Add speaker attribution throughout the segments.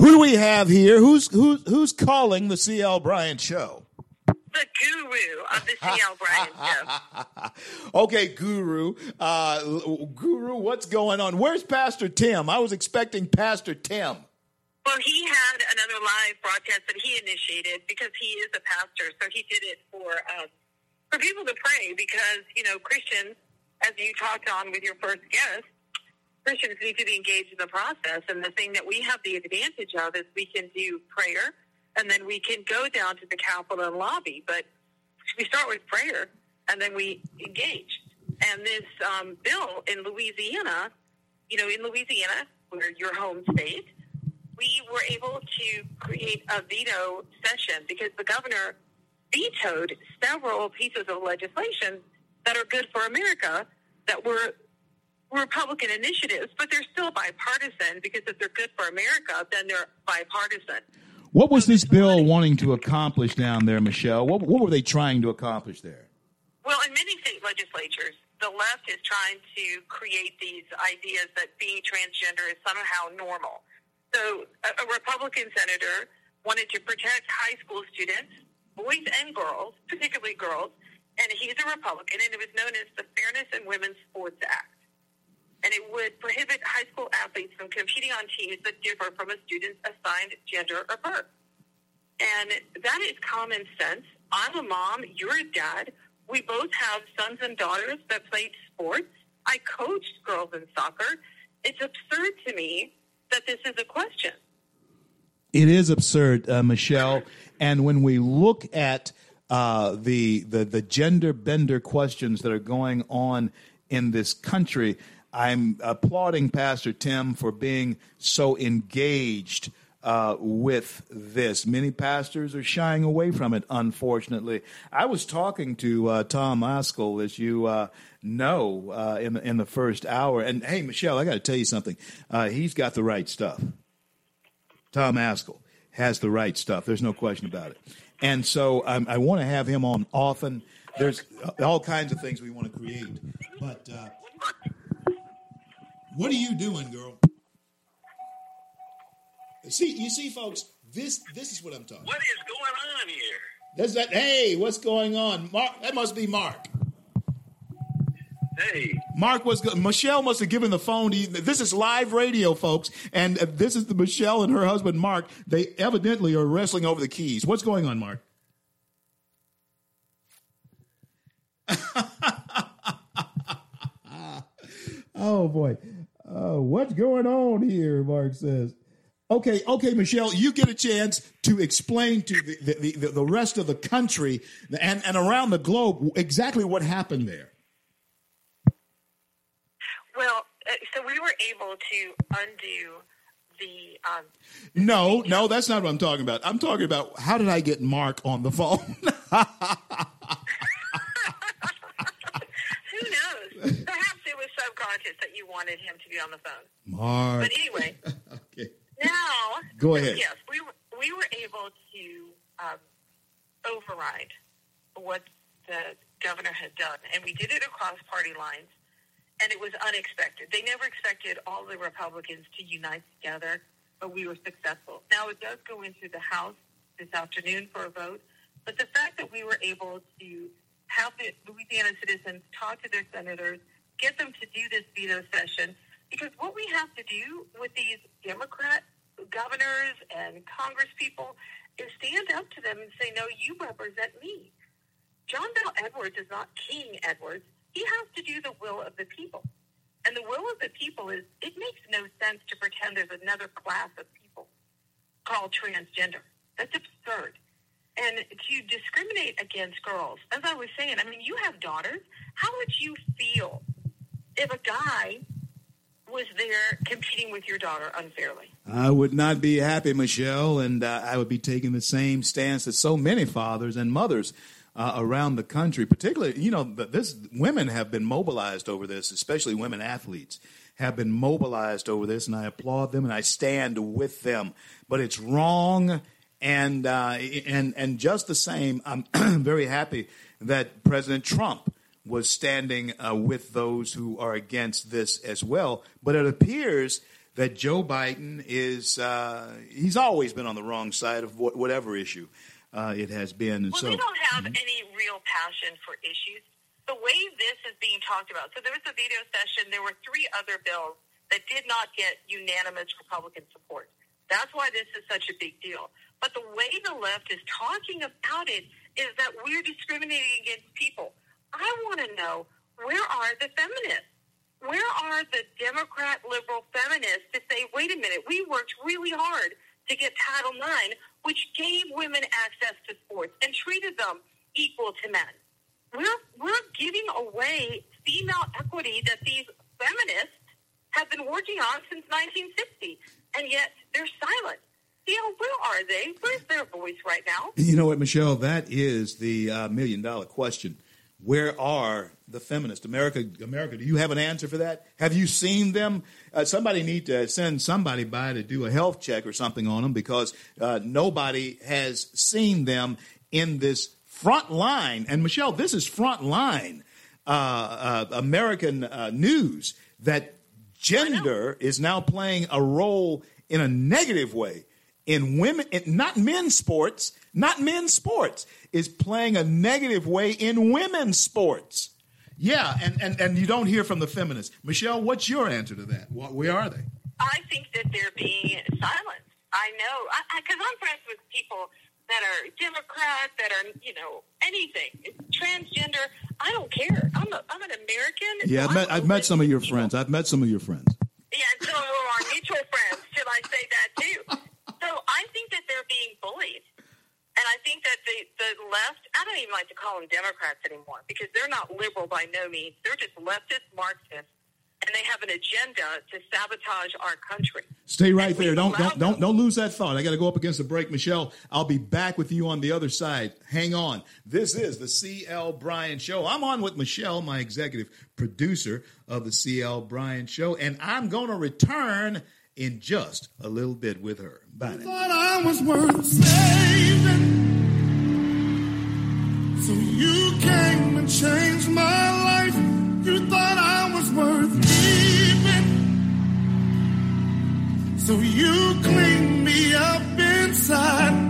Speaker 1: Who do we have here? Who's who's who's calling the CL Bryant Show?
Speaker 2: The guru of the CL Bryant Show.
Speaker 1: okay, Guru. Uh, Guru, what's going on? Where's Pastor Tim? I was expecting Pastor Tim.
Speaker 2: Well, he had another live broadcast that he initiated because he is a pastor, so he did it for uh, for people to pray because you know Christians, as you talked on with your first guest, Christians need to be engaged in the process. And the thing that we have the advantage of is we can do prayer and then we can go down to the Capitol and lobby. But we start with prayer and then we engage. And this um, bill in Louisiana, you know, in Louisiana, where your home state, we were able to create a veto session because the governor vetoed several pieces of legislation that are good for America that were Republican initiatives, but they're still bipartisan because if they're good for America, then they're bipartisan.
Speaker 1: What was this bill wanting to accomplish down there, Michele? What, what were they trying to accomplish there?
Speaker 2: Well, in many state legislatures, the left is trying to create these ideas that being transgender is somehow normal. So, a, a Republican senator wanted to protect high school students, boys and girls, particularly girls, and he's a Republican, and it was known as the Fairness in Women's Sports Act and it would prohibit high school athletes from competing on teams that differ from a student's assigned gender or birth. And that is common sense. I'm a mom, you're a dad. We both have sons and daughters that played sports. I coached girls in soccer. It's absurd to me that this is a question.
Speaker 1: It is absurd, uh, Michele. And when we look at uh, the, the the gender bender questions that are going on in this country, I'm applauding Pastor Tim for being so engaged uh, with this. Many pastors are shying away from it, unfortunately. I was talking to uh, Tom Ascol, as you uh, know, uh, in, the, in the first hour. And hey, Michele, I got to tell you something. Uh, he's got the right stuff. Tom Ascol has the right stuff. There's no question about it. And so um, I want to have him on often. There's all kinds of things we want to create. But uh, what are you doing, girl? See, you see, folks, this this is what I'm talking.
Speaker 3: What is going on here?
Speaker 1: That's that. Hey, what's going on, Mark? That must be Mark.
Speaker 3: Hey,
Speaker 1: Mark was Michele must have given the phone. To, you. this is live radio, folks, and this is the Michele and her husband Mark. They evidently are wrestling over the keys. What's going on, Mark? oh boy. Uh, what's going on here? Mark says. Okay, okay, Michele, you get a chance to explain to the, the, the, the rest of the country and, and around the globe exactly what happened there.
Speaker 2: Well, uh, so we were able to undo the. Um,
Speaker 1: no, no, that's not what I'm talking about. I'm talking about how did I get Mark on the phone?
Speaker 2: subconscious that you wanted him to be on the phone.
Speaker 1: Mark.
Speaker 2: But anyway,
Speaker 1: okay.
Speaker 2: Now,
Speaker 1: go ahead.
Speaker 2: Yes, we were, we were able to um, override what the governor had done, and we did it across party lines. And it was unexpected. They never expected all the Republicans to unite together, but we were successful. Now it does go into the House this afternoon for a vote, but the fact that we were able to have the Louisiana citizens talk to their senators get them to do this veto session because what we have to do with these Democrat governors and Congress people is stand up to them and say, no, you represent me. John Bell Edwards is not King Edwards. He has to do the will of the people. And the will of the people is, it makes no sense to pretend there's another class of people called transgender. That's absurd. And to discriminate against girls, as I was saying, I mean, you have daughters. How would you feel if a guy was there competing with your daughter unfairly?
Speaker 1: I would not be happy, Michele, and uh, I would be taking the same stance that so many fathers and mothers uh, around the country, particularly, you know, this women have been mobilized over this, especially women athletes have been mobilized over this, and I applaud them and I stand with them. But it's wrong, and uh, and and just the same, I'm very happy that President Trump was standing uh, with those who are against this as well. But it appears that Joe Biden is uh, he's always been on the wrong side of wh- whatever issue uh, it has been.
Speaker 2: And well, so, they don't have mm-hmm. any real passion for issues. The way this is being talked about, so there was a veto session. There were three other bills that did not get unanimous Republican support. That's why this is such a big deal. But the way the left is talking about it is that we're discriminating against people. I want to know where are the feminists? Where are the Democrat liberal feminists to say, wait a minute, we worked really hard to get Title IX, which gave women access to sports and treated them equal to men? We're, we're giving away female equity that these feminists have been working on since 1960, and yet they're silent. Where are they? Where's their voice right now?
Speaker 1: You know what, Michele? That is the uh, million dollar question. Where are the feminists? America, America, do you have an answer for that? Have you seen them? Uh, somebody need to send somebody by to do a health check or something on them because uh, nobody has seen them in this front line. And Michele, this is front line uh, uh, American uh, news that gender is now playing a role in a negative way in women, in, not men's sports, not men's sports, is playing a negative way in women's sports. Yeah, and, and, and you don't hear from the feminists. Michele, what's your answer to that? What, where are they?
Speaker 2: I think that they're being silenced. I know, because I'm friends with people that are Democrat, that are, you know, anything, transgender. I don't care. I'm, a, I'm an American.
Speaker 1: Yeah, I've met, I've met some of your people. friends. I've met some of your friends.
Speaker 2: Yeah, and some of them are mutual friends. Should I say that too? so I think that they're being bullied. And I think that the, the left, I don't even like to call them Democrats anymore because they're not liberal by no means. They're just leftist Marxists and they have an agenda to sabotage our country.
Speaker 1: Stay right there. Don't don't don't don't lose that thought. I got to go up against the break, Michele. I'll be back with you on the other side. Hang on. This is the CL Bryant Show. I'm on with Michele, my executive producer of the CL Bryant Show, and I'm going to return in just a little bit with her. Bye. Now. Thought I was worth saving, so you came and changed my life. You thought I was worth So you cleaned me up inside.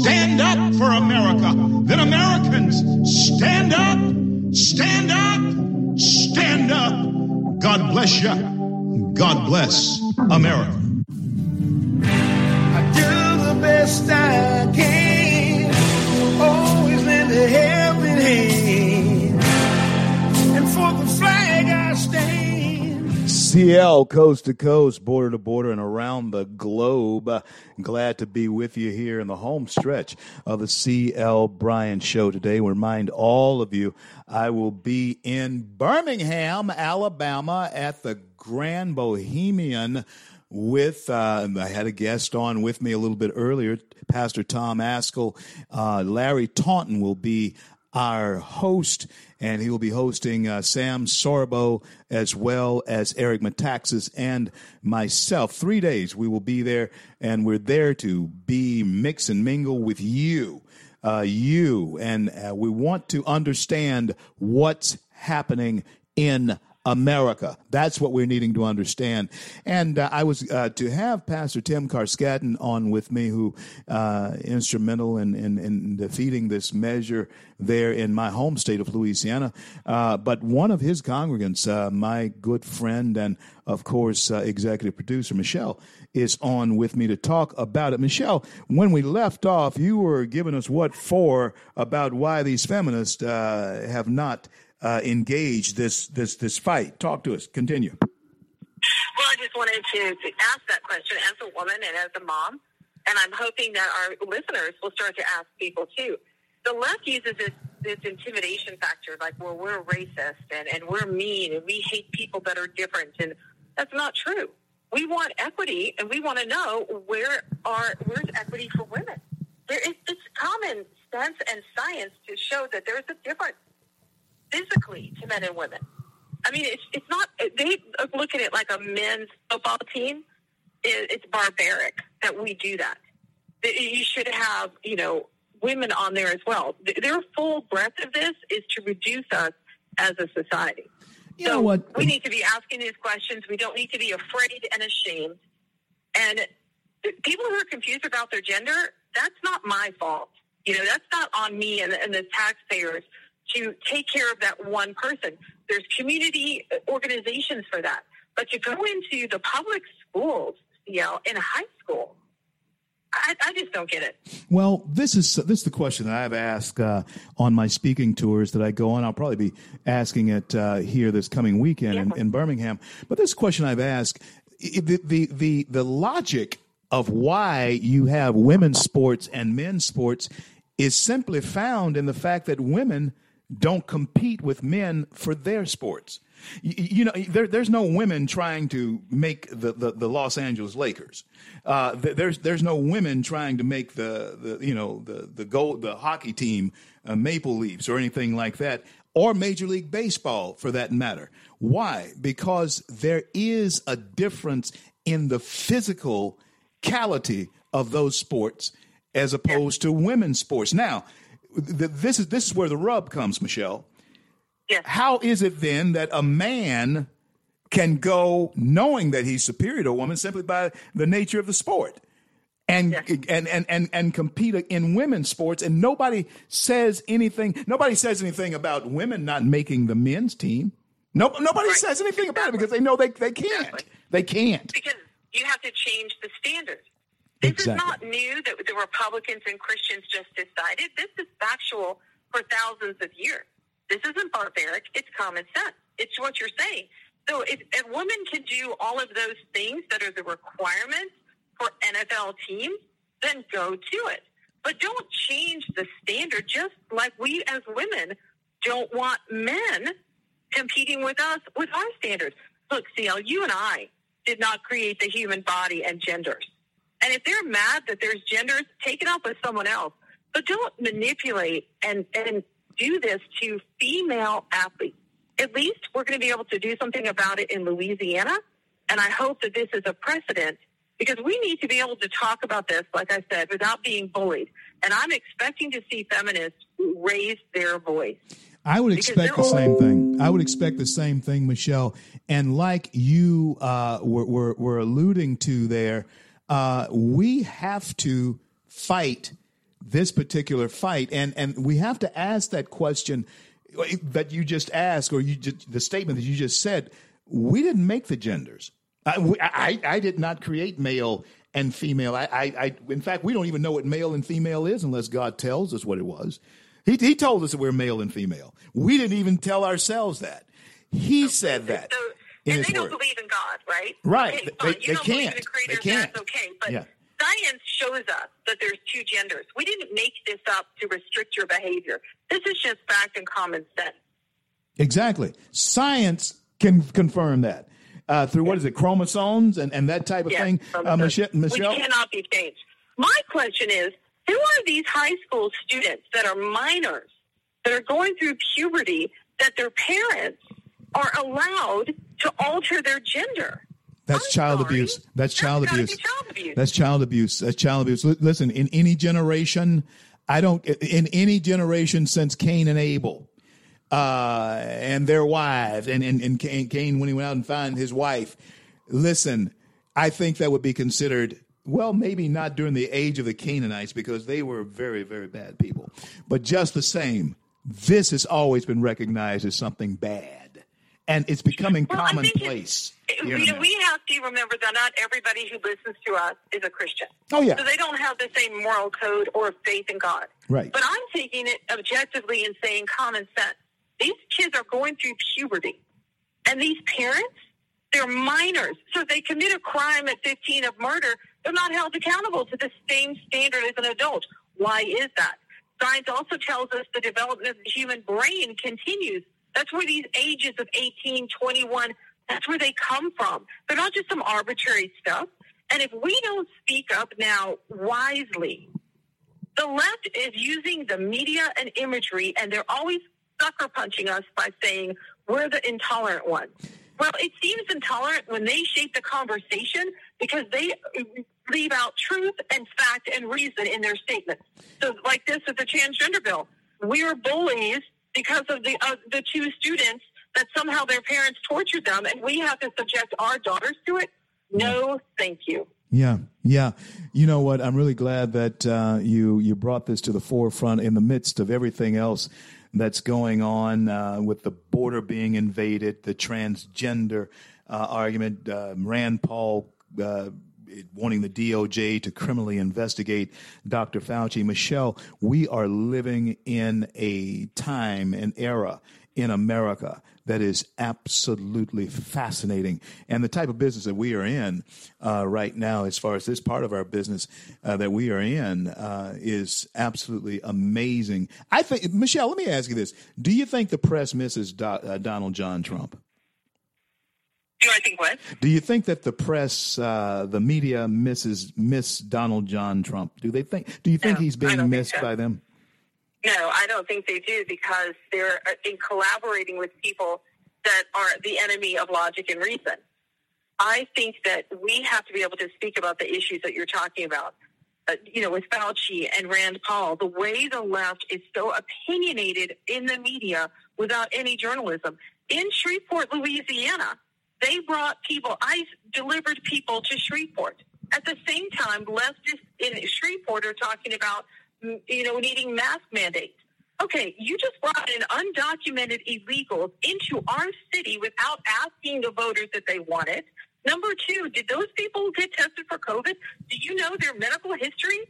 Speaker 1: Stand up for America. Then Americans, stand up, stand up, stand up. God bless you. God bless America I do the best I can. Always lend a helping hand. And for the flag I stand. CL coast to coast, border to border, and around the globe. Glad to be with you here in the home stretch of the CL Bryant Show today. Remind all of you I will be in Birmingham, Alabama at the Grand Bohemian with uh, I had a guest on with me a little bit earlier, Pastor Tom Ascol. Uh, Larry Taunton will be our host, and he will be hosting uh, Sam Sorbo as well as Eric Metaxas and myself. Three days we will be there, and we're there to be mix and mingle with you. Uh, you and uh, we want to understand what's happening in America. That's what we're needing to understand. And uh, I was uh, to have Pastor Tim Carskaddon on with me, who uh, instrumental in, in, in, defeating this measure there in my home state of Louisiana. Uh, but one of his congregants, uh, my good friend and of course uh, executive producer Michele, is on with me to talk about it. Michele, when we left off, you were giving us what for about why these feminists have not uh, engage this this this fight? Talk to us. Continue.
Speaker 2: Well, I just wanted to, to ask that question as a woman and as a mom, and I'm hoping that our listeners will start to ask people too. The left uses this this intimidation factor, like, well, we're racist and, and we're mean and we hate people that are different, and that's not true. We want equity, and we want to know where are where's equity for women. There is it's common sense and science to show that there's a difference physically to men and women. I mean, it's it's not they look at it like a men's football team. It, it's barbaric that we do that. You should have you know women on there as well. Their full breadth of this is to reduce us as a society.
Speaker 1: You
Speaker 2: so
Speaker 1: know what?
Speaker 2: we need to be asking these questions. We don't need to be afraid and ashamed. And people who are confused about their gender, that's not my fault. You know, that's not on me and, and the taxpayers to take care of that one person. There's community organizations for that. But to go into the public schools, you know, in high school, I, I, just don't get it.
Speaker 1: Well, this is this is the question that I've asked uh, on my speaking tours that I go on. I'll probably be asking it uh, here this coming weekend yeah. in, in, Birmingham. But this question I've asked the, the the the logic of why you have women's sports and men's sports is simply found in the fact that women don't compete with men for their sports. You, you know, there, there's no women trying to make the, the, the Los Angeles Lakers. Uh, there's there's no women trying to make the, the you know the the gold the hockey team uh, Maple Leafs or anything like that, or Major League Baseball for that matter. Why? Because there is a difference in the physical physicality of those sports as opposed to women's sports. Now, this is this is where the rub comes, Michele.
Speaker 2: Yes.
Speaker 1: How is it then that a man can go knowing that he's superior to a woman simply by the nature of the sport? And, yes. and and and and compete in women's sports, and nobody says anything. Nobody says anything about women not making the men's team. No, nobody right. says anything about it because they know they they can't. Exactly. They can't
Speaker 2: because you have to change the standards. This exactly. is not new that the Republicans and Christians just decided. This is factual for thousands of years. This isn't barbaric. It's common sense. It's what you're saying. So if a woman can do all of those things that are the requirements for NFL teams, then go to it. But don't change the standard just like we as women don't want men competing with us with our standards. Look, CL, you and I did not create the human body and genders. And if they're mad that there's genders, take it up with someone else. But don't manipulate and, and do this to female athletes. At least we're going to be able to do something about it in Louisiana. And I hope that this is a precedent because we need to be able to talk about this, like I said, without being bullied. And I'm expecting to see feminists raise their voice.
Speaker 1: I would expect the same thing. I would expect the same thing, Michele. And like you uh, were, were, were alluding to there, uh, we have to fight this particular fight, and and we have to ask that question that you just asked, or you just, the statement that you just said. We didn't make the genders. I, I, I did not create male and female. I, I, I, in fact, we don't even know what male and female is unless God tells us what it was. He, he told us that we're male and female. We didn't even tell ourselves that. He said that.
Speaker 2: So, and they don't believe in God, right?
Speaker 1: Right.
Speaker 2: Okay,
Speaker 1: they, they,
Speaker 2: they
Speaker 1: can't.
Speaker 2: The creator,
Speaker 1: they can't.
Speaker 2: That's okay. But
Speaker 1: yeah.
Speaker 2: science shows us that there's two genders. We didn't make this up to restrict your behavior. This is just fact and common sense.
Speaker 1: Exactly. Science can confirm that. Uh, through what is it, chromosomes and, and that type of
Speaker 2: yes,
Speaker 1: thing? Uh, Michele, Michele?
Speaker 2: Which cannot be changed. My question is who are these high school students that are minors, that are going through puberty, that their parents are allowed to alter their gender.
Speaker 1: That's child abuse. That's child
Speaker 2: That's
Speaker 1: abuse.
Speaker 2: child abuse.
Speaker 1: That's child abuse. That's child abuse. Listen, in any generation, I don't, in any generation since Cain and Abel, uh, and their wives, and, and, and Cain, when he went out and found his wife, listen, I think that would be considered, well, maybe not during the age of the Canaanites because they were very, very bad people. But just the same, this has always been recognized as something bad and it's becoming
Speaker 2: well,
Speaker 1: commonplace.
Speaker 2: It, we, we have to remember that not everybody who listens to us is a Christian.
Speaker 1: Oh yeah,
Speaker 2: so they don't have the same moral code or faith in God.
Speaker 1: Right.
Speaker 2: But I'm taking it objectively and saying common sense. These kids are going through puberty, and these parents, they're minors. So if they commit a crime at 15 of murder, they're not held accountable to the same standard as an adult. Why is that? Science also tells us the development of the human brain continues. That's where these ages of 18, 21, that's where they come from. They're not just some arbitrary stuff. And if we don't speak up now wisely, the left is using the media and imagery, and they're always sucker punching us by saying we're the intolerant ones. Well, it seems intolerant when they shape the conversation because they leave out truth and fact and reason in their statements. So, like this with the transgender bill, we are bullies because of the uh, the two students that somehow their parents tortured them, and we have to subject our daughters to it. No, thank you.
Speaker 1: Yeah, yeah. You know what? I'm really glad that uh, you you brought this to the forefront in the midst of everything else that's going on uh, with the border being invaded, the transgender uh, argument, uh, Rand Paul uh, wanting the DOJ to criminally investigate Dr. Fauci. Michele, we are living in a time, an era in America that is absolutely fascinating. And the type of business that we are in uh, right now, as far as this part of our business uh, that we are in, uh, is absolutely amazing. I think, Michele, let me ask you this: Do you think the press misses Do- uh, Donald John Trump?
Speaker 2: Do I think what?
Speaker 1: Do you think that the press, uh, the media, misses miss Donald John Trump? Do they think? Do you think
Speaker 2: No,
Speaker 1: he's being missed
Speaker 2: so.
Speaker 1: by them?
Speaker 2: No, I don't think they do because they're uh, in collaborating with people that are the enemy of logic and reason. I think that we have to be able to speak about the issues that you're talking about. Uh, you know, with Fauci and Rand Paul, the way the left is so opinionated in the media without any journalism. In Shreveport, Louisiana, they brought people, I delivered people to Shreveport. At the same time, leftists in Shreveport are talking about, mm, you know, needing mask mandates. Okay, you just brought in undocumented illegals into our city without asking the voters that they wanted. Number two, did those people get tested for COVID? Do you know their medical history?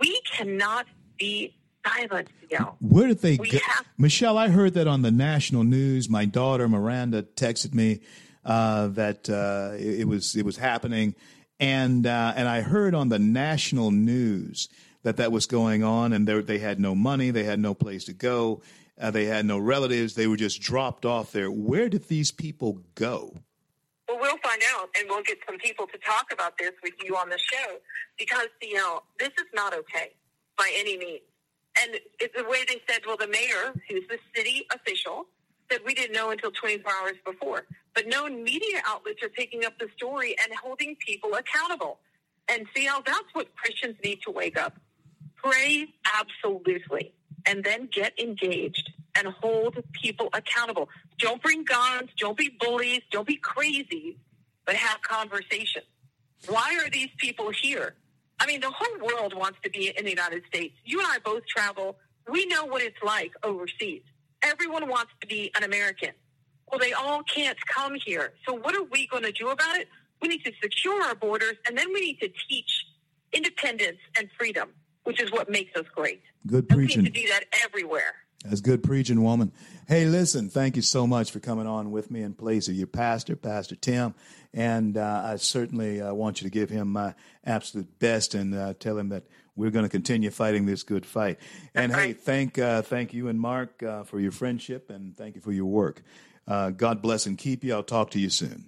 Speaker 2: We cannot be silent, Miguel.
Speaker 1: Where did they
Speaker 2: We
Speaker 1: go?
Speaker 2: have-
Speaker 1: Michele, I heard that on the national news. My daughter Miranda texted me uh, that uh, it, it was it was happening, and uh, and I heard on the national news that that was going on, and they they had no money, they had no place to go, uh, they had no relatives, they were just dropped off there. Where did these people go?
Speaker 2: Well, we'll find out, and we'll get some people to talk about this with you on the show because you know this is not okay by any means. And it's the way they said, well, the mayor, who's the city official, said we didn't know until 24 hours before. But known media outlets are picking up the story and holding people accountable. And see how that's what Christians need to wake up. Pray absolutely, and then get engaged and hold people accountable. Don't bring guns, don't be bullies, don't be crazy, but have conversation. Why are these people here? I mean, the whole world wants to be in the United States. You and I both travel. We know what it's like overseas. Everyone wants to be an American. Well, they all can't come here. So, what are we going to do about it? We need to secure our borders, and then we need to teach independence and freedom, which is what makes us great.
Speaker 1: Good
Speaker 2: And we
Speaker 1: preaching.
Speaker 2: need to do that everywhere.
Speaker 1: That's good preaching, woman. Hey, listen, thank you so much for coming on with me in place of your pastor, Pastor Tim. And uh, I certainly uh, want you to give him my absolute best and uh, tell him that we're going to continue fighting this good fight. And hey,
Speaker 2: right.
Speaker 1: thank uh, thank you and Mark uh, for your friendship and thank you for your work. Uh, God bless and keep you. I'll talk to you soon.